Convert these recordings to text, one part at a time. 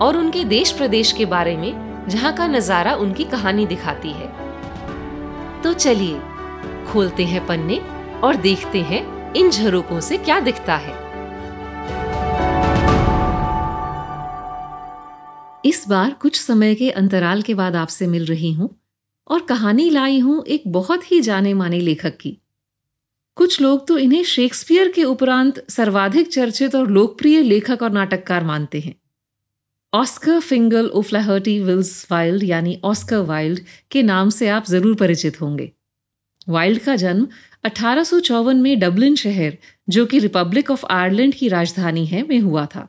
और उनके देश प्रदेश के बारे में, जहाँ का नज़ारा उनकी कहानी दिखाती है। तो चलिए, खोलते हैं पन्ने और देखते हैं इन झरोकों से क्या दिखता है। इस बार कुछ समय के अंतराल के बाद आपसे मिल रही हूँ और कहानी लाई हूँ एक बहुत ही जाने माने लेखक की। कुछ लोग तो इन्हें शेक्सपियर के उपरांत सर्वाधिक चर्चित और लोकप्रिय लेखक और नाटककार मानते हैं। Oscar Fingal O'Flahertie Wills Wilde यानी ऑस्कर वाइल्ड के नाम से आप ज़रूर परिचित होंगे। वाइल्ड का जन्म अठारह सौ चौवन में डबलिन शहर, जो कि रिपब्लिक ऑफ़ आयरलैंड की राजधानी है, में हुआ था।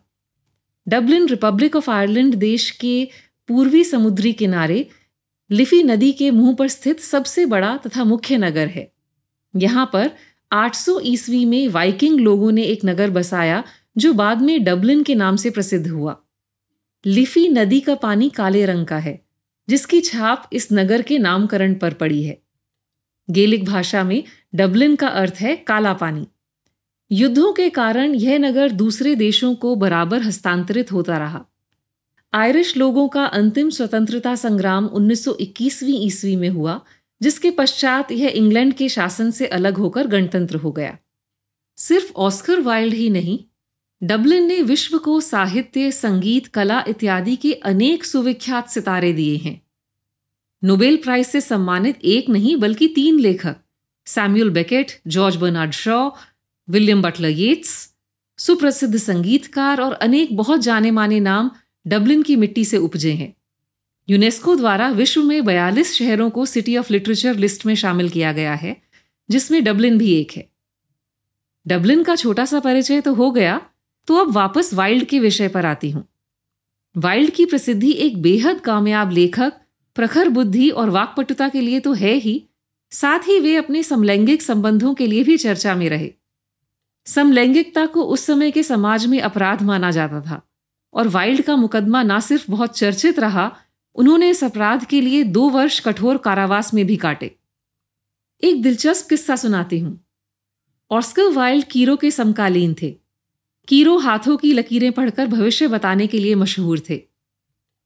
डबलिन रिपब्लिक ऑफ़ आयरलैंड देश के पूर्वी समुद्री किनारे, लिफी नदी के मुँह पर स्थित सबसे बड़ा तथा मुख्य नगर है। यहाँ पर 800 ईस्वी में वाइकिंग लोगों ने एक नगर बसाया, जो बाद में डबलिन के नाम से प्रसिद्ध हुआ। लिफी नदी का पानी काले रंग का है, जिसकी छाप इस नगर के नामकरण पर पड़ी है। गेलिक भाषा में डबलिन का अर्थ है काला पानी। युद्धों के कारण यह नगर दूसरे देशों को बराबर हस्तांतरित होता रहा। आयरिश लोगों का अंतिम स्वतंत्रता संग्राम 1921वीं ईस्वी में हुआ, जिसके पश्चात यह इंग्लैंड के शासन से अलग होकर गणतंत्र हो गया। सिर्फ़ ऑस्कर वाइल्ड ही नहीं डबलिन ने विश्व को साहित्य, संगीत, कला इत्यादि के अनेक सुविख्यात सितारे दिए हैं। नोबेल प्राइज से सम्मानित एक नहीं, बल्कि तीन लेखक, Samuel Beckett, George Bernard Shaw, William Butler Yeats, सुप्रसिद्ध संगीतकार और अनेक बहुत जाने माने नाम डबलिन की मिट्टी से उपजे हैं। यूनेस्को द्वारा विश्व में बयालीस शहरों को सिटी ऑफ़ लिटरेचर लिस्ट में शामिल किया गया है, जिसमें डबलिन भी एक है। डबलिन का छोटा सा परिचय तो हो गया तो अब वापस वाइल्ड के विषय पर आती हूँ। वाइल्ड की प्रसिद्धि एक बेहद कामयाब लेखक, प्रखर बुद्धि और वाकपटुता के लिए तो है ही, साथ ही वे अपने समलैंगिक संबंधों के लिए भी चर्चा में रहे। समलैंगिकता को उस समय के समाज में अपराध माना जाता था और वाइल्ड का मुकदमा ना सिर्फ़ बहुत चर्चित रहा, उन्होंने इस अपराध के लिए दो वर्ष कठोर कारावास में भी काटे। एक दिलचस्प किस्सा सुनाती हूँ। ऑस्कर वाइल्ड कीरो के समकालीन थे। कीरो हाथों की लकीरें पढ़कर भविष्य बताने के लिए मशहूर थे।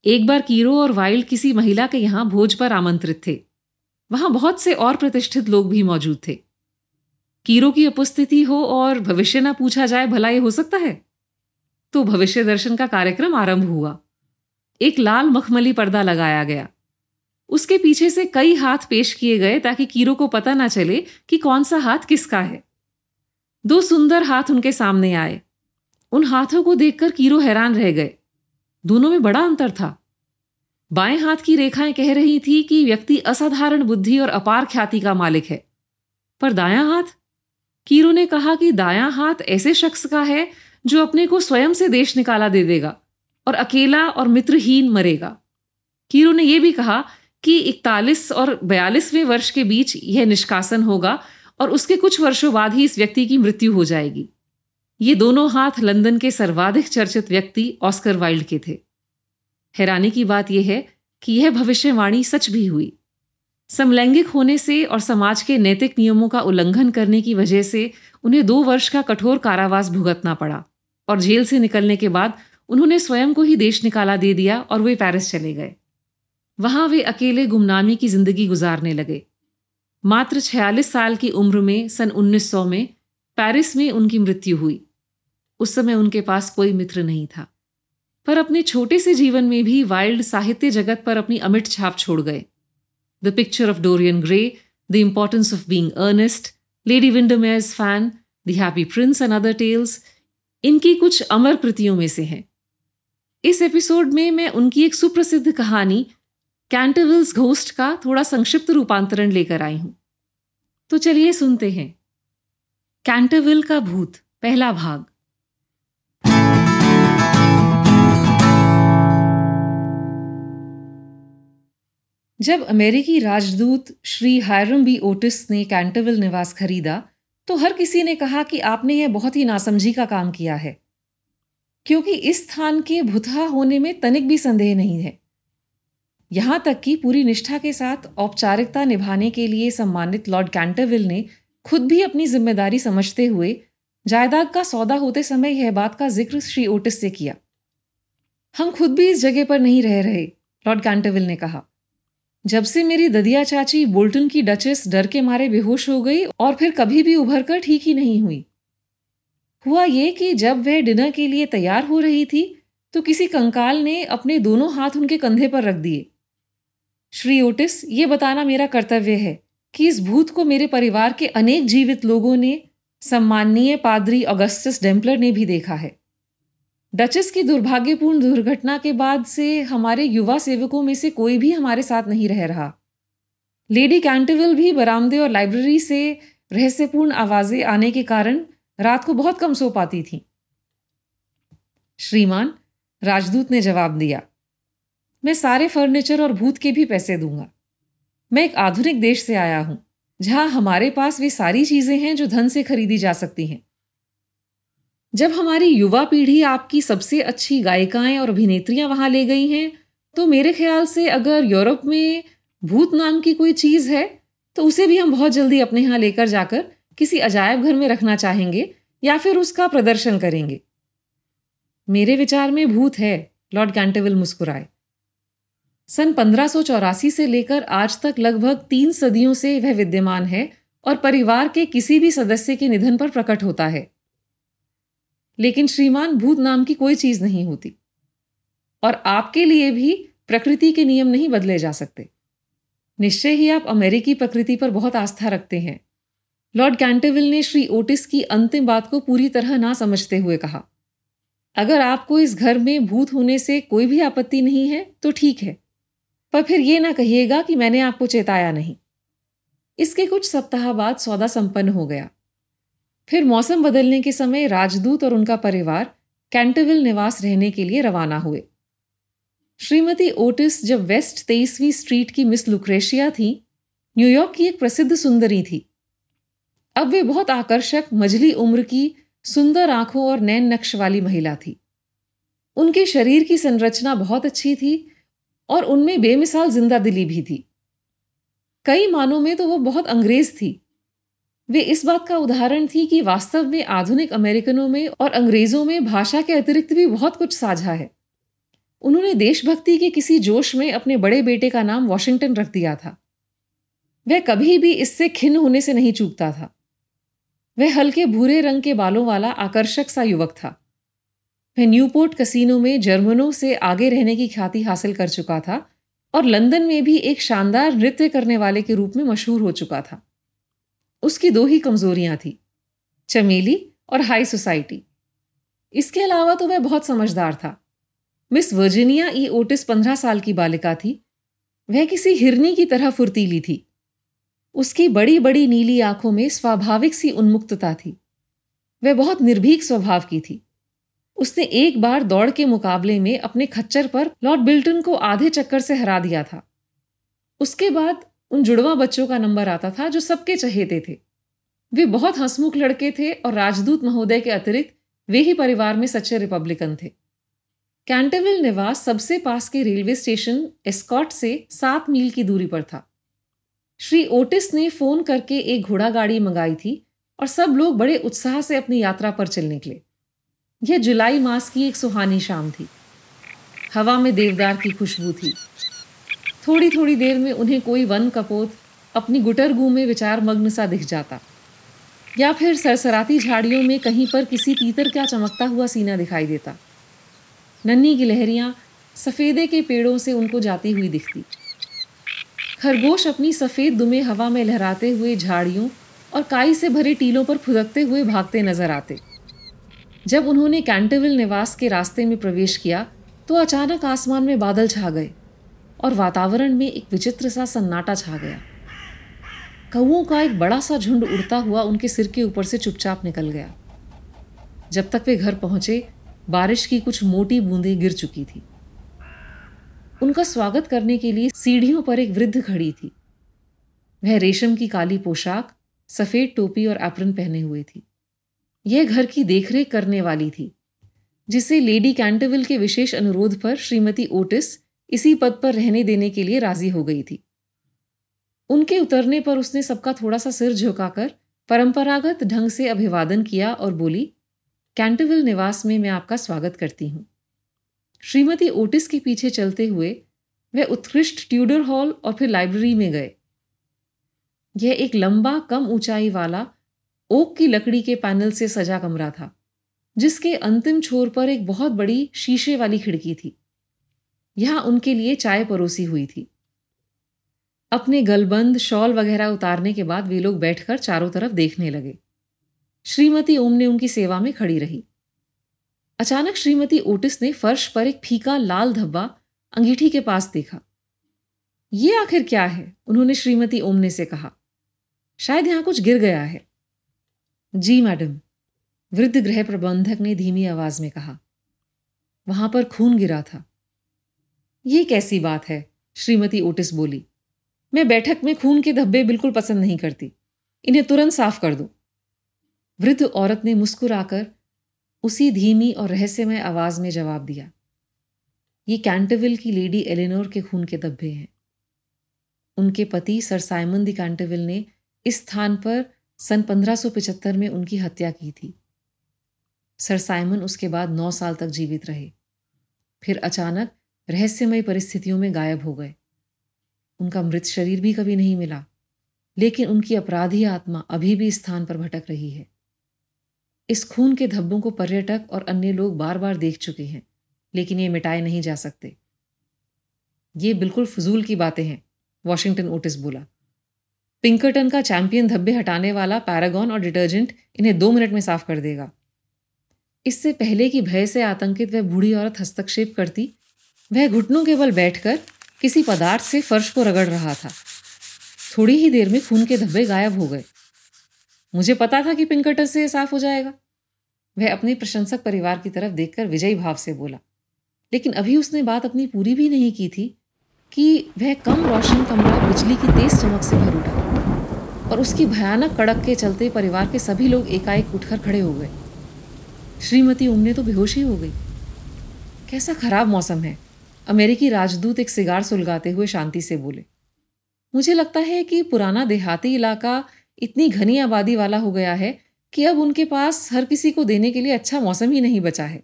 एक बार कीरो और वाइल्ड किसी महिला के यहाँ भोज पर आमंत्रित थे। वहाँ बहुत से और प्रतिष्ठित लोग भी मौजूद थे। कीरो की उपस्थिति हो और भविष्य न पूछा जाए भला ये हो सकता है? तो भविष्य दर्शन का कार्यक्रम आरंभ हुआ। एक लाल मखमली पर्दा लगाया गया। उसके पीछे से कई हाथ पेश किए गए ताकि कीरो को पता ना चले कि कौन सा हाथ किसका है। दो सुंदर हाथ उनके सामने आए। उन हाथों को देखकर कीरो हैरान रह गए। दोनों में बड़ा अंतर था। बाएँ हाथ की रेखाएँ कह रही थी कि व्यक्ति असाधारण बुद्धि और अपार ख्याति का मालिक है। पर दायां हाथ? कीरो ने कहा कि दायां हाथ ऐसे शख्स का है जो अपने को स्वयं से देश निकाला दे देगा और अकेला और मित्रहीन मरेगा। कीरो ने यह भी कहा कि इकतालीस और बयालीसवें वर्ष के बीच यह निष्कासन होगा और उसके कुछ वर्षों बाद ही इस व्यक्ति की मृत्यु हो जाएगी। ये दोनों हाथ लंदन के सर्वाधिक चर्चित व्यक्ति ऑस्कर वाइल्ड के थे। हैरानी की बात यह है कि यह भविष्यवाणी सच भी हुई। समलैंगिक होने से और समाज के नैतिक नियमों का उल्लंघन करने की वजह से उन्हें दो वर्ष का कठोर कारावास भुगतना पड़ा और जेल से निकलने के बाद उन्होंने स्वयं को ही देश निकाला दे दिया और वे पेरिस चले गए। वहाँ वे अकेले गुमनामी की ज़िंदगी गुजारने लगे। मात्र छियालीस साल की उम्र में, सन 1900 में, पेरिस में उनकी मृत्यु हुई। उस समय उनके पास कोई मित्र नहीं था। पर अपने छोटे से जीवन में भी वाइल्ड साहित्य जगत पर अपनी अमिट छाप छोड़ गए। The picture of Dorian Gray the importance of being Earnest Lady Windermere's fan the happy prince and other tales इनकी कुछ अमर कृतियों में से हैं। इस एपिसोड में मैं उनकी एक सुप्रसिद्ध कहानी कैंटरविल्स घोस्ट का थोड़ा संक्षिप्त रूपांतरण लेकर आई हूँ। तो चलिए सुनते हैं। कैंटरविल का भूत, पहला भाग। जब अमेरिकी राजदूत श्री हायरम बी ओटिस ने कैंटरविल निवास खरीदा तो हर किसी ने कहा कि आपने यह बहुत ही नासमझी का काम किया है। क्योंकि इस स्थान के भुतहा होने में तनिक भी संदेह नहीं है। यहाँ तक कि पूरी निष्ठा के साथ औपचारिकता निभाने के लिए सम्मानित लॉर्ड कैंटरविल ने खुद भी अपनी ज़िम्मेदारी समझते हुए जायदाद का सौदा होते समय यह बात का ज़िक्र श्री ओटिस से किया। हम खुद भी इस जगह पर नहीं रह रहे, लॉर्ड कैंटरविल ने कहा। जब से मेरी ददिया चाची बोल्टन की डचेस डर के मारे बेहोश हो गई और फिर कभी भी उभर कर ठीक ही नहीं हुई। हुआ ये कि जब वह डिनर के लिए तैयार हो रही थी तो किसी कंकाल ने अपने दोनों हाथ उनके कंधे पर रख दिए। श्री ओटिस, ये बताना मेरा कर्तव्य है कि इस भूत को मेरे परिवार के अनेक जीवित लोगों ने, सम्माननीय पादरी अगस्टस डेम्पलर ने भी देखा है। डचेस की दुर्भाग्यपूर्ण दुर्घटना के बाद से हमारे युवा सेवकों में से कोई भी हमारे साथ नहीं रह रहा। लेडी कैंटिविल भी बरामदे और लाइब्रेरी से रहस्यपूर्ण आवाज़ें आने के कारण रात को बहुत कम सो पाती थी। श्रीमान, राजदूत ने जवाब दिया, मैं सारे फर्नीचर और भूत के भी पैसे दूँगा। मैं एक आधुनिक देश से आया हूँ, जहाँ हमारे पास वे सारी चीज़ें हैं जो धन से खरीदी जा सकती हैं। जब हमारी युवा पीढ़ी आपकी सबसे अच्छी गायिकाएँ और अभिनेत्रियाँ वहाँ ले गई हैं तो मेरे ख्याल से अगर यूरोप में भूत नाम की कोई चीज़ है तो उसे भी हम बहुत जल्दी अपने यहाँ लेकर जाकर किसी अजायब घर में रखना चाहेंगे या फिर उसका प्रदर्शन करेंगे। मेरे विचार में भूत है, लॉर्ड कैंटेविल मुस्कुराए। सन पंद्रह से लेकर आज तक लगभग तीन सदियों से वह विद्यमान है और परिवार के किसी भी सदस्य के निधन पर प्रकट होता है। लेकिन श्रीमान भूत नाम की कोई चीज़ नहीं होती। और आपके लिए भी प्रकृति के नियम नहीं बदले जा सकते। निश्चय ही आप अमेरिकी प्रकृति पर बहुत आस्था रखते हैं। लॉर्ड कैंटेविल ने श्री ओटिस की अंतिम बात को पूरी तरह ना समझते हुए कहा। अगर आपको इस घर में भूत होने से कोई भी आपत्ति नहीं है तो ठीक है। पर फिर ये ना कहिएगा कि मैंने आपको चेताया नहीं। इसके कुछ सप्ताह बाद सौदा संपन्न हो गया। फिर मौसम बदलने के समय राजदूत और उनका परिवार कैंटविल निवास रहने के लिए रवाना हुए। श्रीमती ओटिस जब वेस्ट तेईसवीं स्ट्रीट की मिस लुक्रेशिया थी न्यूयॉर्क की एक प्रसिद्ध सुंदरी थी। अब वे बहुत आकर्षक मजली उम्र की, सुंदर आँखों और नैन नक्श वाली महिला थी। उनके शरीर की संरचना बहुत अच्छी थी और उनमें बेमिसाल ज़िंदा दिली भी थी। कई मानों में तो वो बहुत अंग्रेज़ थी। वे इस बात का उदाहरण थी कि वास्तव में आधुनिक अमेरिकनों में और अंग्रेज़ों में भाषा के अतिरिक्त भी बहुत कुछ साझा है। उन्होंने देशभक्ति के किसी जोश में अपने बड़े बेटे का नाम वॉशिंगटन रख दिया था। वह कभी भी इससे खिन्न होने से नहीं चूकता था। वह हल्के भूरे रंग के बालों वाला आकर्षक सा युवक था। वह न्यूपोर्ट कसिनो में जर्मनों से आगे रहने की ख्याति हासिल कर चुका था और लंदन में भी एक शानदार नृत्य करने वाले के रूप में मशहूर हो चुका था। उसकी दो ही कमजोरियाँ थी, चमेली और हाई सोसाइटी इसके अलावा तो वह बहुत समझदार था। मिस वर्जिनिया ई ओटिस पंद्रह साल की बालिका थी। वह किसी हिरनी की तरह फुर्तीली थी। उसकी बड़ी बड़ी नीली आँखों में स्वाभाविक सी उन्मुक्तता थी। वह बहुत निर्भीक स्वभाव की थी। उसने एक बार दौड़ के मुकाबले में अपने खच्चर पर लॉर्ड बिल्टन को आधे चक्कर से हरा दिया था। उसके बाद उन जुड़वा बच्चों का नंबर आता था जो सबके चहेते थे। वे बहुत हंसमुख लड़के थे और राजदूत महोदय के अतिरिक्त वे ही परिवार में सच्चे रिपब्लिकन थे। कैंटरविल निवास सबसे पास के रेलवे स्टेशन एस्कॉट से सात मील की दूरी पर था। श्री ओटिस ने फ़ोन करके एक घोड़ा गाड़ी मंगाई थी और सब लोग बड़े उत्साह से अपनी यात्रा पर चल निकले। यह जुलाई मास की एक सुहानी शाम थी। हवा में देवदार की खुशबू थी। थोड़ी थोड़ी देर में उन्हें कोई वन कपोत अपनी गुटरगू में विचार मग्न सा दिख जाता। या फिर सरसराती झाड़ियों में कहीं पर किसी तीतर क्या चमकता हुआ सीना दिखाई देता। नन्ही की लहरियाँ सफ़ेदे के पेड़ों से उनको जाती हुई दिखती। खरगोश अपनी सफ़ेद दुमे हवा में लहराते हुए झाड़ियों और काई से भरे टीलों पर फुदकते हुए भागते नज़र आते। जब उन्होंने कैंटरविल निवास के रास्ते में प्रवेश किया तो अचानक आसमान में बादल छा गए। और वातावरण में एक विचित्र सा सन्नाटा छा गया। कौओं का एक बड़ा सा झुंड उड़ता हुआ उनके सिर के ऊपर से चुपचाप निकल गया। जब तक वे घर पहुँचे, बारिश की कुछ मोटी बूंदें गिर चुकी थी। उनका स्वागत करने के लिए सीढ़ियों पर एक वृद्ध खड़ी थी। वह रेशम की काली पोशाक, सफ़ेद टोपी और एप्रन पहने हुए थी। यह घर की देखरेख करने वाली थी, जिसे लेडी कैंटविल के विशेष अनुरोध पर श्रीमती ओटिस इसी पद पर रहने देने के लिए राज़ी हो गई थी। उनके उतरने पर उसने सबका थोड़ा सा सिर झुकाकर परंपरागत ढंग से अभिवादन किया और बोली कैंटविल निवास में मैं आपका स्वागत करती हूँ। श्रीमती ओटिस के पीछे चलते हुए वह उत्कृष्ट ट्यूडर हॉल और फिर लाइब्रेरी में गए। यह एक लंबा, कम ऊंचाई वाला ओक की लकड़ी के पैनल से सजा कमरा था, जिसके अंतिम छोर पर एक बहुत बड़ी शीशे वाली खिड़की थी। यहाँ उनके लिए चाय परोसी हुई थी। अपने गलबंद, शॉल वगैरह उतारने के बाद वे लोग बैठकर चारों तरफ़ देखने लगे। श्रीमती ओम ने उनकी सेवा में खड़ी रही। अचानक श्रीमती ओटिस ने फर्श पर एक फीका लाल धब्बा अंगीठी के पास देखा। ये आखिर क्या है? उन्होंने श्रीमती ओमने से कहा। शायद यहाँ कुछ गिर गया है। जी मैडम, वृद्ध गृह प्रबंधक ने धीमी आवाज़ में कहा। वहाँ पर खून गिरा था। ये कैसी बात है? श्रीमती ओटिस बोली। मैं बैठक में खून के धब्बे बिल्कुल पसंद नहीं करती। इन्हें तुरंत साफ़ कर दो। वृद्ध औरत ने मुस्कुराकर उसी धीमी और रहस्यमय आवाज़ में जवाब दिया। ये कैंटविल की लेडी एलिनोर के खून के धब्बे हैं। उनके पति सर साइमन दी कैंटविल ने इस स्थान पर सन 1575 में उनकी हत्या की थी। सर साइमन उसके बाद नौ साल तक जीवित रहे। फिर अचानक रहस्यमय परिस्थितियों में गायब हो गए। उनका मृत शरीर भी कभी नहीं मिला, लेकिन उनकी अपराधी आत्मा अभी भी स्थान पर भटक रही है। इस खून के धब्बों को पर्यटक और अन्य लोग बार बार देख चुके हैं, लेकिन ये मिटाए नहीं जा सकते। ये बिल्कुल फजूल की बातें हैं, वॉशिंगटन ओटिस बोला। पिंकरटन का चैंपियन धब्बे हटाने वाला पैरागॉन और डिटर्जेंट इन्हें दो मिनट में साफ़ कर देगा। इससे पहले कि भय से आतंकित वह बूढ़ी औरत हस्तक्षेप करती वह घुटनों के बल बैठकर किसी पदार्थ से फर्श को रगड़ रहा था। थोड़ी ही देर में खून के धब्बे गायब हो गए। मुझे पता था कि पिंकटर से साफ़ हो जाएगा। वह अपने प्रशंसक परिवार की तरफ़ देखकर विजयी भाव से बोला। लेकिन अभी उसने बात अपनी पूरी भी नहीं की थी कि वह कम रोशन कमरा बिजली की तेज चमक से भर उठा। और उसकी भयानक कड़क के चलते परिवार के सभी लोग एकाएक उठकर खड़े हो गए। श्रीमती उमने तो बेहोश ही हो गई। कैसा खराब मौसम है। अमेरिकी राजदूत एक सिगार सुलगाते हुए शांति से बोले, मुझे लगता है कि पुराना देहाती इलाका इतनी घनी आबादी वाला हो गया है कि अब उनके पास हर किसी को देने के लिए अच्छा मौसम ही नहीं बचा है।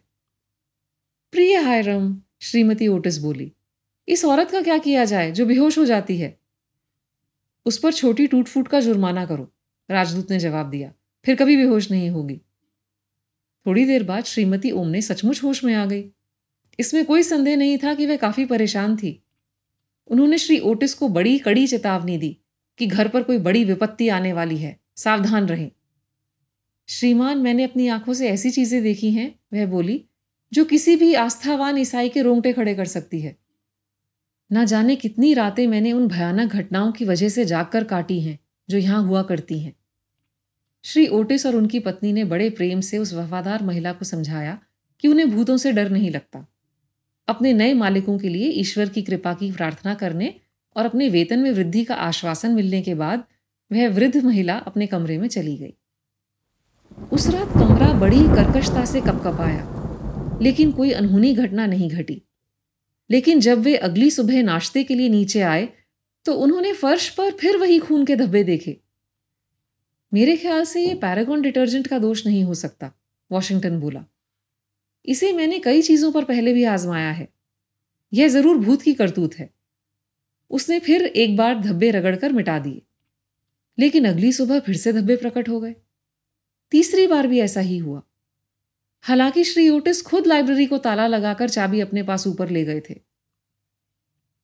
प्रिय हायरम, श्रीमती ओटिस बोली, इस औरत का क्या किया जाए जो बेहोश हो जाती है? उस पर छोटी टूट फूट का जुर्माना करो, राजदूत ने जवाब दिया, फिर कभी बेहोश नहीं होगी। थोड़ी देर बाद श्रीमती ओम ने सचमुच होश में आ गई। इसमें कोई संदेह नहीं था कि वह काफ़ी परेशान थी। उन्होंने श्री ओटिस को बड़ी कड़ी चेतावनी दी कि घर पर कोई बड़ी विपत्ति आने वाली है। सावधान रहें। श्रीमान, मैंने अपनी आँखों से ऐसी चीज़ें देखी हैं, वह बोली, जो किसी भी आस्थावान ईसाई के रोंगटे खड़े कर सकती है। ना जाने कितनी रातें मैंने उन भयानक घटनाओं की वजह से जागकर काटी हैं, जो यहाँ हुआ करती हैं। श्री ओटिस और उनकी पत्नी ने बड़े प्रेम से उस वफादार महिला को समझाया कि उन्हें भूतों से डर नहीं लगता। अपने नए मालिकों के लिए ईश्वर की कृपा की प्रार्थना करने और अपने वेतन में वृद्धि का आश्वासन मिलने के बाद वह वृद्ध महिला अपने कमरे में चली गई। उस रात कमरा बड़ी कर्कशता से कपकपाया, लेकिन कोई अनहोनी घटना नहीं घटी। लेकिन जब वे अगली सुबह नाश्ते के लिए नीचे आए तो उन्होंने फर्श पर फिर वही खून के धब्बे देखे। मेरे ख्याल से यह पैरागॉन डिटर्जेंट का दोष नहीं हो सकता, वॉशिंगटन बोला। इसे मैंने कई चीज़ों पर पहले भी आजमाया है। यह ज़रूर भूत की करतूत है। उसने फिर एक बार धब्बे रगड़कर मिटा दिए। लेकिन अगली सुबह फिर से धब्बे प्रकट हो गए। तीसरी बार भी ऐसा ही हुआ। हालाँकि श्री ओटिस खुद लाइब्रेरी को ताला लगाकर चाबी अपने पास ऊपर ले गए थे।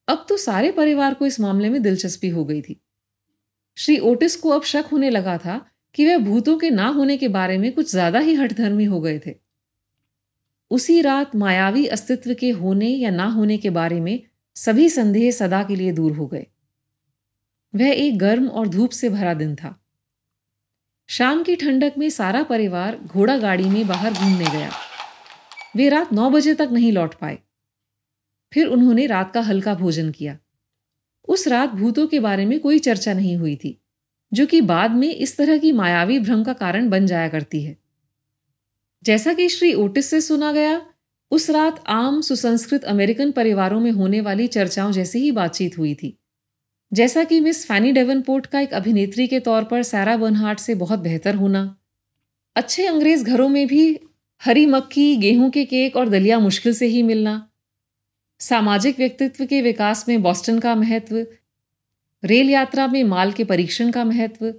अब तो सारे परिवार को इस मामले में दिलचस्पी हो गई थी। श्री ओटिस को अब शक होने लगा था कि वह भूतों के ना होने के बारे में कुछ ज़्यादा ही हठधर्मी हो गए थे। उसी रात मायावी अस्तित्व के होने या ना होने के बारे में सभी संदेह सदा के लिए दूर हो गए। वह एक गर्म और धूप से भरा दिन था। शाम की ठंडक में सारा परिवार घोड़ा गाड़ी में बाहर घूमने गया। वे रात नौ बजे तक नहीं लौट पाए। फिर उन्होंने रात का हल्का भोजन किया। उस रात भूतों के बारे में कोई चर्चा नहीं हुई थी, जो कि बाद में इस तरह की मायावी भ्रम का कारण बन जाया करती है। जैसा कि श्री ओटिस से सुना गया, उस रात आम सुसंस्कृत अमेरिकन परिवारों में होने वाली चर्चाओं जैसी ही बातचीत हुई थी। जैसा कि मिस फैनी डेवनपोर्ट का एक अभिनेत्री के तौर पर सैरा बर्नहार्ट से बहुत बेहतर होना। अच्छे अंग्रेज़ घरों में भी हरी मक्खी, गेहूँ के केक और दलिया मुश्किल से ही मिलना। सामाजिक व्यक्तित्व के विकास में बॉस्टन का महत्व, रेल यात्रा में माल के परीक्षण का महत्व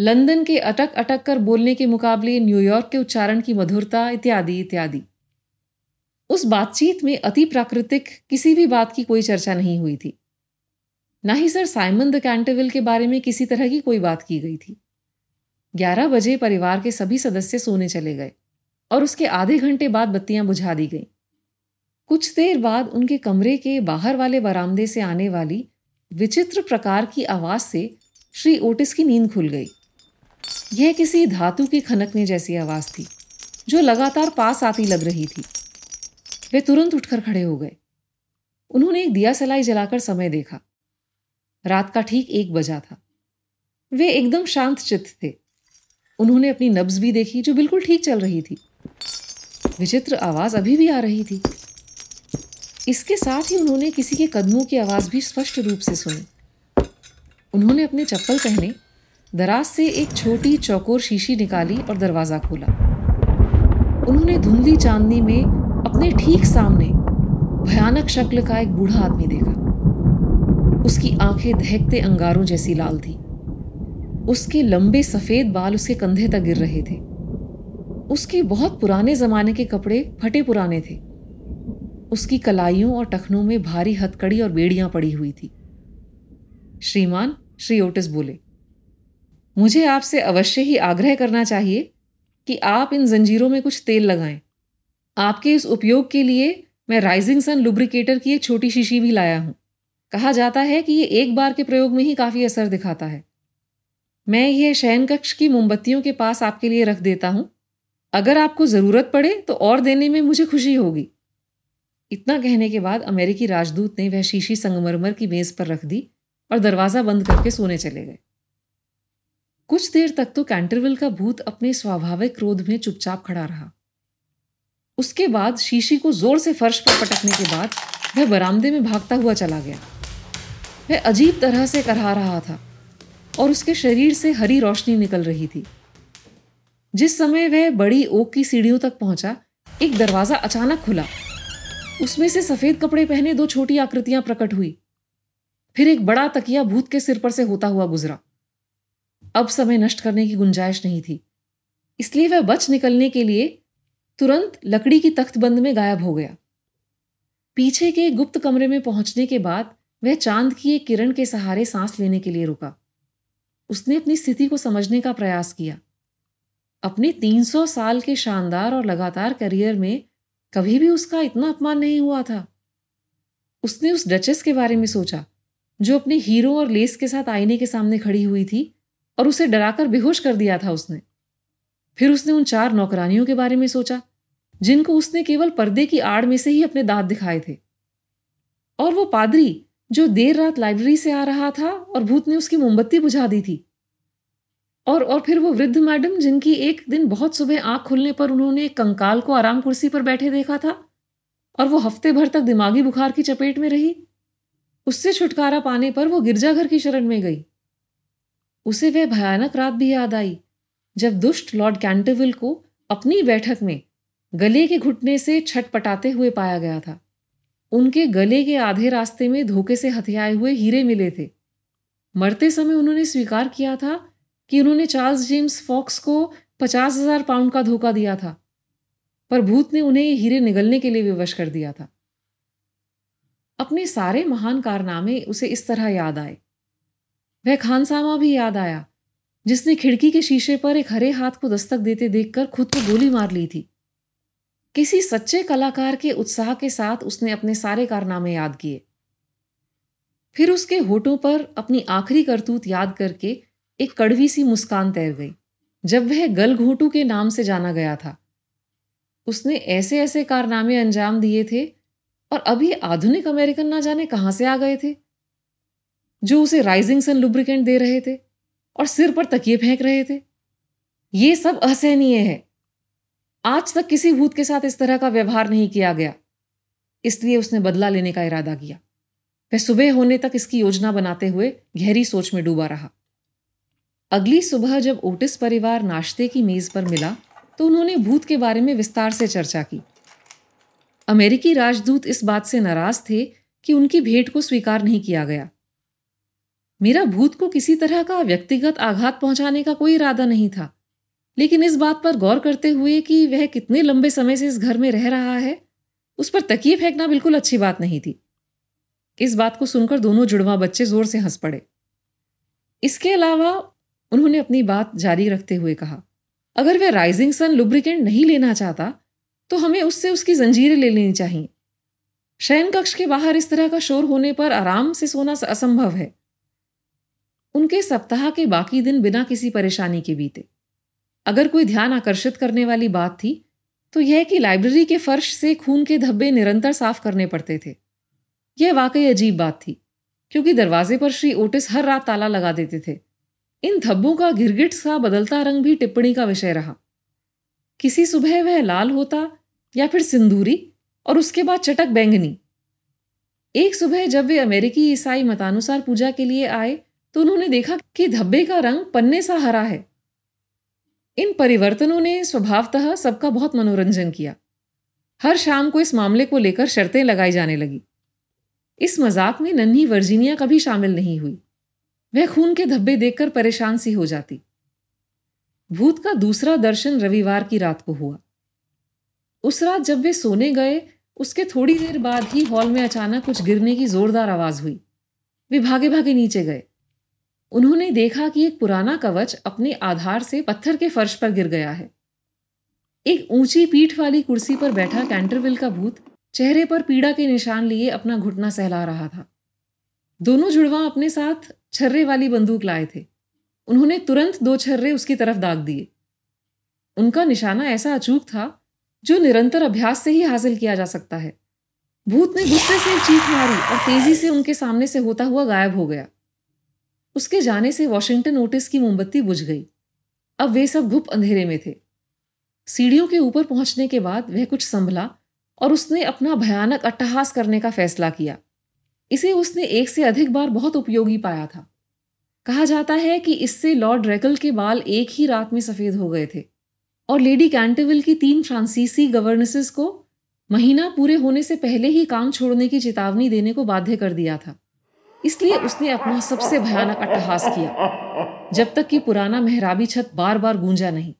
लंदन के अटक अटक कर बोलने के मुकाबले न्यूयॉर्क के उच्चारण की मधुरता, इत्यादि इत्यादि। उस बातचीत में अति प्राकृतिक किसी भी बात की कोई चर्चा नहीं हुई थी। ना ही सर साइमन द कैंटेविल के बारे में किसी तरह की कोई बात की गई थी। ग्यारह बजे परिवार के सभी सदस्य सोने चले गए और उसके आधे घंटे बाद बत्तियाँ बुझा दी गईं। कुछ देर बाद उनके कमरे के बाहर वाले बरामदे से आने वाली विचित्र प्रकार की आवाज़ से श्री ओटिस की नींद खुल गई। यह किसी धातु की खनकने जैसी आवाज़ थी, जो लगातार पास आती लग रही थी। वे तुरंत उठकर खड़े हो गए। उन्होंने एक दिया सलाई जलाकर समय देखा। रात का ठीक एक बजा था। वे एकदम शांत चित्त थे। उन्होंने अपनी नब्ज भी देखी, जो बिल्कुल ठीक चल रही थी। विचित्र आवाज़ अभी भी आ रही थी। इसके साथ ही उन्होंने किसी के कदमों की आवाज़ भी स्पष्ट रूप से सुनी। उन्होंने अपने चप्पल पहने दराज से एक छोटी चौकोर शीशी निकाली और दरवाज़ा खोला। उन्होंने धुंधली चांदनी में अपने ठीक सामने भयानक शक्ल का एक बूढ़ा आदमी देखा। उसकी आँखें दहकते अंगारों जैसी लाल थी। उसके लंबे सफ़ेद बाल उसके कंधे तक गिर रहे थे। उसके बहुत पुराने जमाने के कपड़े फटे पुराने थे। उसकी कलाइयों और टखनों में भारी हथकड़ी और बेड़ियाँ पड़ी हुई थी। श्रीमान, श्री ओटिस बोले मुझे आपसे अवश्य ही आग्रह करना चाहिए कि आप इन जंजीरों में कुछ तेल लगाएँ। आपके इस उपयोग के लिए मैं राइजिंग सन लुब्रिकेटर की एक छोटी शीशी भी लाया हूँ। कहा जाता है कि ये एक बार के प्रयोग में ही काफ़ी असर दिखाता है। मैं यह शयन कक्ष की मोमबत्तियों के पास आपके लिए रख देता हूँ। अगर आपको ज़रूरत पड़े तो और देने में मुझे खुशी होगी। इतना कहने के बाद अमेरिकी राजदूत ने वह शीशी संगमरमर की मेज पर रख दी और दरवाज़ा बंद करके सोने चले गए। कुछ देर तक तो कैंटरविल का भूत अपने स्वाभाविक क्रोध में चुपचाप खड़ा रहा। उसके बाद शीशी को ज़ोर से फर्श पर पटकने के बाद वह बरामदे में भागता हुआ चला गया। वह अजीब तरह से करहा रहा था और उसके शरीर से हरी रोशनी निकल रही थी। जिस समय वह बड़ी ओक की सीढ़ियों तक पहुँचा, एक दरवाज़ा अचानक खुला। उसमें से सफ़ेद कपड़े पहने दो छोटी आकृतियाँ प्रकट हुई। फिर एक बड़ा तकिया भूत के सिर पर से होता हुआ गुजरा। अब समय नष्ट करने की गुंजाइश नहीं थी। इसलिए वह बच निकलने के लिए तुरंत लकड़ी की तख्तबंद में गायब हो गया। पीछे के गुप्त कमरे में पहुँचने के बाद वह चाँद की एक किरण के सहारे सांस लेने के लिए रुका। उसने अपनी स्थिति को समझने का प्रयास किया। अपने 300 साल के शानदार और लगातार करियर में कभी भी उसका इतना अपमान नहीं हुआ था। उसने उस डचेस के बारे में सोचा, जो अपने हीरो और लेस के साथ आईने के सामने खड़ी हुई थी और उसे डराकर बेहोश कर दिया था उसने। फिर उसने उन चार नौकरानियों के बारे में सोचा, जिनको उसने केवल पर्दे की आड़ में से ही अपने दांत दिखाए थे। और वो पादरी, जो देर रात लाइब्रेरी से आ रहा था और भूत ने उसकी मोमबत्ती बुझा दी थी। और और फिर वो वृद्ध मैडम, जिनकी एक दिन बहुत सुबह आँख खुलने पर उन्होंने कंकाल को आराम कुर्सी पर बैठे देखा था, और वो हफ़्ते भर तक दिमागी बुखार की चपेट में रही, उससे छुटकारा पाने पर वो गिरजाघर की शरण में गई। उसे वह भयानक रात भी याद आई, जब दुष्ट लॉर्ड कैंटरविल को अपनी बैठक में गले के घुटने से छटपटाते हुए पाया गया था। उनके गले के आधे रास्ते में धोखे से हथियाए हुए हीरे मिले थे। मरते समय उन्होंने स्वीकार किया था कि उन्होंने चार्ल्स जेम्स फॉक्स को पचास हज़ार पाउंड का धोखा दिया था, पर भूत ने उन्हें ये हीरे निगलने के लिए विवश कर दिया था। अपने सारे महान कारनामे उसे इस तरह याद आए। वह खानसामा भी याद आया, जिसने खिड़की के शीशे पर एक हरे हाथ को दस्तक देते देखकर खुद को गोली मार ली थी। किसी सच्चे कलाकार के उत्साह के साथ उसने अपने सारे कारनामे याद किए। फिर उसके होठों पर अपनी आखिरी करतूत याद करके एक कड़वी सी मुस्कान तैर गई, जब वह गल घोटू के नाम से जाना गया था। उसने ऐसे ऐसे कारनामे अंजाम दिए थे और अभी आधुनिक अमेरिकन ना जाने कहाँ से आ गए थे। जो उसे राइजिंग सन लुब्रिकेंट दे रहे थे और सिर पर तकिए फेंक रहे थे। ये सब असहनीय है। आज तक किसी भूत के साथ इस तरह का व्यवहार नहीं किया गया। इसलिए उसने बदला लेने का इरादा किया। वह सुबह होने तक इसकी योजना बनाते हुए गहरी सोच में डूबा रहा। अगली सुबह जब ओटिस परिवार नाश्ते की मेज पर मिला तो उन्होंने भूत के बारे में विस्तार से चर्चा की। अमेरिकी राजदूत इस बात से नाराज़ थे कि उनकी भेंट को स्वीकार नहीं किया गया। मेरा भूत को किसी तरह का व्यक्तिगत आघात पहुँचाने का कोई इरादा नहीं था। लेकिन इस बात पर गौर करते हुए कि वह कितने लंबे समय से इस घर में रह रहा है, उस पर तकिए फेंकना बिल्कुल अच्छी बात नहीं थी। इस बात को सुनकर दोनों जुड़वा बच्चे ज़ोर से हंस पड़े। इसके अलावा उन्होंने अपनी बात जारी रखते हुए कहा, अगर वह राइजिंग सन लुब्रिकेंट नहीं लेना चाहता तो हमें उससे उसकी जंजीरें ले लेनी चाहिए। शयन कक्ष के बाहर इस तरह का शोर होने पर आराम से सोना असंभव है। उनके सप्ताह के बाकी दिन बिना किसी परेशानी के बीते। अगर कोई ध्यान आकर्षित करने वाली बात थी तो यह कि लाइब्रेरी के फर्श से खून के धब्बे निरंतर साफ़ करने पड़ते थे। यह वाकई अजीब बात थी, क्योंकि दरवाजे पर श्री ओटिस हर रात ताला लगा देते थे। इन धब्बों का गिरगिट सा बदलता रंग भी टिप्पणी का विषय रहा। किसी सुबह वह लाल होता या फिर सिंदूरी और उसके बाद चटक बैंगनी। एक सुबह जब वे अमेरिकी ईसाई मतानुसार पूजा के लिए आए तो उन्होंने देखा कि धब्बे का रंग पन्ने सा हरा है। इन परिवर्तनों ने स्वभावतः सबका बहुत मनोरंजन किया। हर शाम को इस मामले को लेकर शर्तें लगाई जाने लगी। इस मज़ाक में नन्ही वर्जीनिया कभी शामिल नहीं हुई। वह खून के धब्बे देखकर परेशान सी हो जाती। भूत का दूसरा दर्शन रविवार की रात को हुआ। उस रात जब वे सोने गए, उसके थोड़ी देर बाद ही हॉल में अचानक कुछ गिरने की जोरदार आवाज़ हुई। वे भागे भागे नीचे गए। उन्होंने देखा कि एक पुराना कवच अपने आधार से पत्थर के फर्श पर गिर गया है। एक ऊँची पीठ वाली कुर्सी पर बैठा कैंटरविल का भूत चेहरे पर पीड़ा के निशान लिए अपना घुटना सहला रहा था। दोनों जुड़वा अपने साथ छर्रे वाली बंदूक लाए थे। उन्होंने तुरंत दो छर्रे उसकी तरफ़ दाग दिए। उनका निशाना ऐसा अचूक था जो निरंतर अभ्यास से ही हासिल किया जा सकता है। भूत ने गुस्से से चीख मारी और तेज़ी से उनके सामने से होता हुआ गायब हो गया। उसके जाने से वॉशिंगटन ओटिस की मोमबत्ती बुझ गई। अब वे सब घुप अंधेरे में थे। सीढ़ियों के ऊपर पहुँचने के बाद वह कुछ संभला और उसने अपना भयानक अट्टहास करने का फैसला किया। इसे उसने एक से अधिक बार बहुत उपयोगी पाया था। कहा जाता है कि इससे लॉर्ड रेकल के बाल एक ही रात में सफ़ेद हो गए थे और लेडी कैंटेविल की तीन फ्रांसीसी गवर्नेसेस को महीना पूरे होने से पहले ही काम छोड़ने की चेतावनी देने को बाध्य कर दिया था। इसलिए उसने अपना सबसे भयानक अट्टहास किया, जब तक कि पुराना मेहराबी छत बार बार गूंजा नहीं।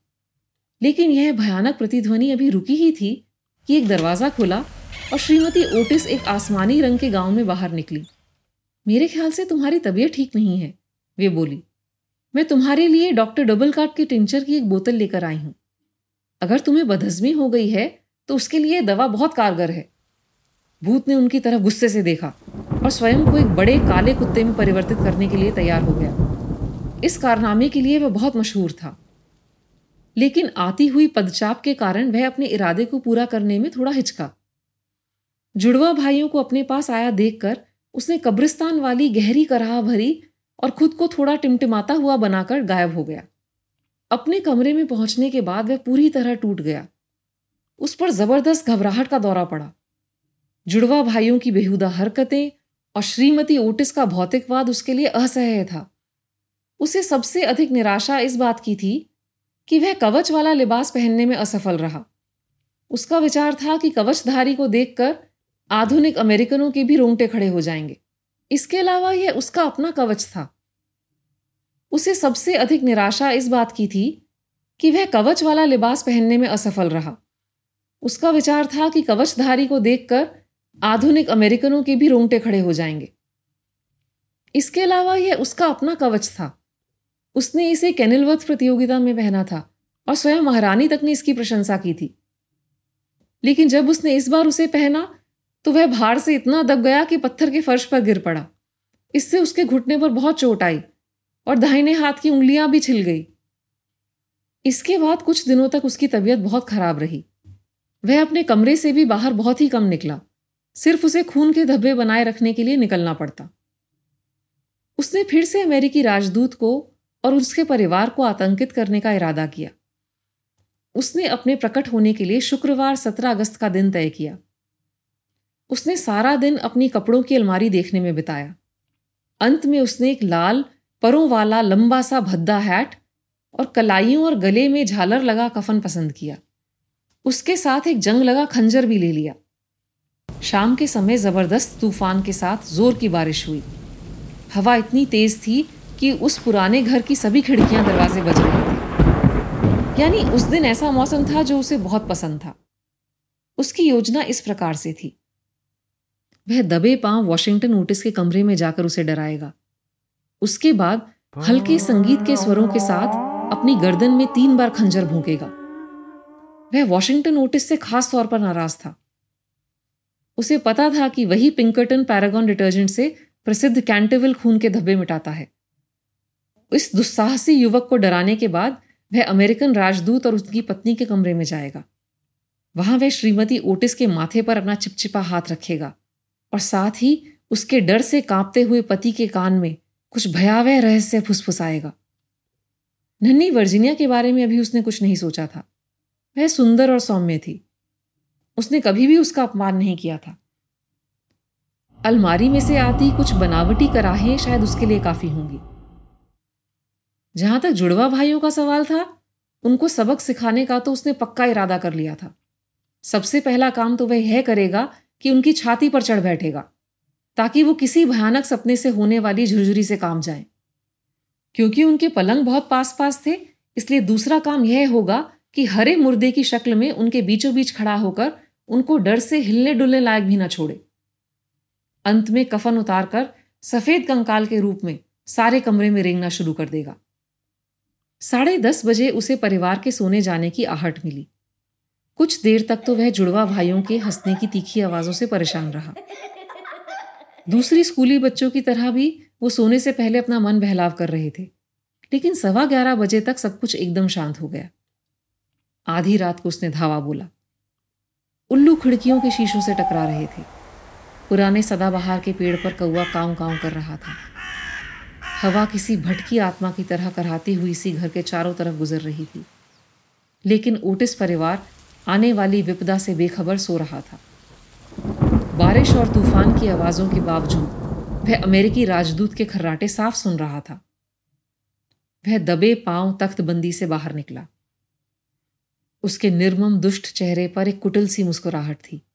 लेकिन यह भयानक प्रतिध्वनि अभी रुकी ही थी कि एक दरवाज़ा खुला और श्रीमती ओटिस एक आसमानी रंग के गाँव में बाहर निकली। मेरे ख्याल से तुम्हारी तबीयत ठीक नहीं है, वे बोली। मैं तुम्हारे लिए डॉक्टर डबल कार्ट के टिंचर की एक बोतल लेकर आई हूँ। अगर तुम्हें बदहजमी हो गई है तो उसके लिए दवा बहुत कारगर है। भूत ने उनकी तरफ़ गुस्से से देखा और स्वयं को एक बड़े काले कुत्ते में परिवर्तित करने के लिए तैयार हो गया। इस कारनामे के लिए वह बहुत मशहूर था। लेकिन आती हुई पदचाप के कारण वह अपने इरादे को पूरा करने में थोड़ा हिचका। जुड़वा भाइयों को अपने पास आया देखकर उसने कब्रिस्तान वाली गहरी कराह भरी और खुद को थोड़ा टिमटिमाता हुआ बनाकर गायब हो गया। अपने कमरे में पहुँचने के बाद वह पूरी तरह टूट गया। उस पर ज़बरदस्त घबराहट का दौरा पड़ा। जुड़वा भाइयों की बेहुदा हरकतें और श्रीमती ओटिस का भौतिकवाद उसके लिए असह्य था। उसे सबसे अधिक निराशा इस बात की थी कि वह कवच वाला लिबास पहनने में असफल रहा। उसका विचार था कि कवचधारी को देखकर आधुनिक अमेरिकनों के भी रोंगटे खड़े हो जाएँगे। इसके अलावा यह उसका अपना कवच था। उसे सबसे अधिक निराशा इस बात की थी कि वह कवच वाला लिबास पहनने में असफल रहा। उसका विचार था कि कवचधारी को देखकर आधुनिक अमेरिकनों के भी रोंगटे खड़े हो जाएँगे। इसके अलावा यह उसका अपना कवच था। उसने इसे कैनिलवर्थ प्रतियोगिता में पहना था और स्वयं महारानी तक ने इसकी प्रशंसा की थी। लेकिन जब उसने इस बार उसे पहना तो वह भार से इतना दब गया कि पत्थर के फर्श पर गिर पड़ा। इससे उसके घुटने पर बहुत चोट आई और दाहिने हाथ की उंगलियाँ भी छिल गई। इसके बाद कुछ दिनों तक उसकी तबीयत बहुत खराब रही। वह अपने कमरे से भी बाहर बहुत ही कम निकला। सिर्फ़ उसे खून के धब्बे बनाए रखने के लिए निकलना पड़ता। उसने फिर से अमेरिकी राजदूत को और उसके परिवार को आतंकित करने का इरादा किया। उसने अपने प्रकट होने के लिए शुक्रवार 17 अगस्त का दिन तय किया। उसने सारा दिन अपनी कपड़ों की अलमारी देखने में बिताया। अंत में उसने एक लाल, परों वाला, लंबा सा भद्दा हैट और कलाइयों और गले में झालर लगा कफन पसंद किया। उसके साथ एक जंग लगा खंजर भी ले लिया। शाम के समय ज़बरदस्त तूफ़ान के साथ ज़ोर की बारिश हुई। हवा इतनी तेज थी कि उस पुराने घर की सभी खिड़कियाँ दरवाजे बज रहे थे। यानी उस दिन ऐसा मौसम था जो उसे बहुत पसंद था। उसकी योजना इस प्रकार से थी। वह दबे पाँव वॉशिंगटन ओटिस के कमरे में जाकर उसे डराएगा। उसके बाद हल्के संगीत के स्वरों के साथ अपनी गर्दन में तीन बार खंजर भूकेगा। वह वॉशिंगटन ओटिस से खास तौर पर नाराज़ था। उसे पता था कि वही पिंकर्टन पैरागॉन डिटर्जेंट से प्रसिद्ध कैंटेविल खून के धब्बे मिटाता है। इस दुस्साहसी युवक को डराने के बाद वह अमेरिकन राजदूत और उसकी पत्नी के कमरे में जाएगा। वहाँ वह श्रीमती ओटिस के माथे पर अपना चिपचिपा हाथ रखेगा और साथ ही उसके डर से कांपते हुए पति के कान में कुछ भयावह रहस्य फुसफुसाएगा। नन्ही वर्जीनिया के बारे में अभी उसने कुछ नहीं सोचा था। वह सुंदर और सौम्य थी। उसने कभी भी उसका अपमान नहीं किया था। अलमारी में से आती कुछ बनावटी कराहें शायद उसके लिए काफ़ी होंगी। जहाँ तक जुड़वा भाइयों का सवाल था, उनको सबक सिखाने का तो उसने पक्का इरादा कर लिया था। सबसे पहला काम तो वह यह करेगा कि उनकी छाती पर चढ़ बैठेगा, ताकि वो किसी भयानक सपने से होने वाली झुरझुरी से काम जाए। क्योंकि उनके पलंग बहुत पास पास थे, इसलिए दूसरा काम यह होगा कि हरे मुर्दे की शक्ल में उनके बीचों बीच खड़ा होकर उनको डर से हिलने डुलने लायक भी ना छोड़े। अंत में कफन उतारकर सफ़ेद कंकाल के रूप में सारे कमरे में रेंगना शुरू कर देगा। साढ़े दस बजे उसे परिवार के सोने जाने की आहट मिली। कुछ देर तक तो वह जुड़वा भाइयों के हंसने की तीखी आवाजों से परेशान रहा। दूसरी स्कूली बच्चों की तरह भी वो सोने से पहले अपना मन बहलाव कर रहे थे, लेकिन सवा ग्यारह बजे तक सब कुछ एकदम शांत हो गया। आधी रात को उसने धावा बोला। उल्लू खिड़कियों के शीशों से टकरा रहे थे। पुराने सदाबहार के पेड़ पर कौआ काव काव कर रहा था। हवा किसी भटकी आत्मा की तरह कराती हुई इसी घर के चारों तरफ़ गुजर रही थी। लेकिन ओटिस परिवार आने वाली विपदा से बेखबर सो रहा था। बारिश और तूफ़ान की आवाजों के बावजूद वह अमेरिकी राजदूत के खर्राटे साफ़ सुन रहा था। वह दबे पाँव तख्तबंदी से बाहर निकला। उसके निर्मम दुष्ट चेहरे पर एक कुटिल सी मुस्कुराहट थी।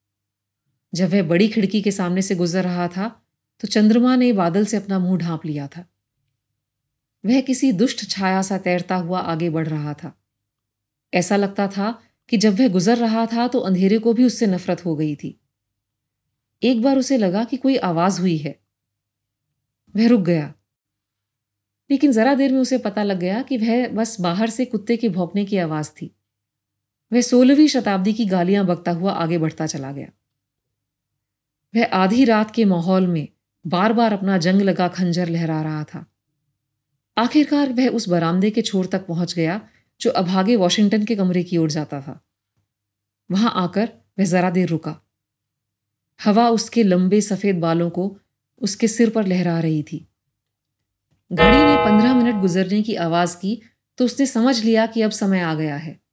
जब वह बड़ी खिड़की के सामने से गुजर रहा था तो चंद्रमा ने बादल से अपना मुँह ढांप लिया था। वह किसी दुष्ट छाया सा तैरता हुआ आगे बढ़ रहा था। ऐसा लगता था कि जब वह गुजर रहा था तो अंधेरे को भी उससे नफरत हो गई थी। एक बार उसे लगा कि कोई आवाज़ हुई है। वह रुक गया। लेकिन जरा देर में उसे पता लग गया कि वह बस बाहर से कुत्ते के भौंकने की आवाज़ थी। वह सोलहवीं शताब्दी की गालियाँ बकता हुआ आगे बढ़ता चला गया। वह आधी रात के माहौल में बार बार अपना जंग लगा खंजर लहरा रहा था। आखिरकार वह उस बरामदे के छोर तक पहुँच गया, जो अभागे वॉशिंगटन के कमरे की ओर जाता था। वहाँ आकर वह जरा देर रुका। हवा उसके लंबे सफ़ेद बालों को उसके सिर पर लहरा रही थी। घड़ी ने पंद्रह मिनट गुजरने की आवाज़ की तो उसने समझ लिया कि अब समय आ गया है।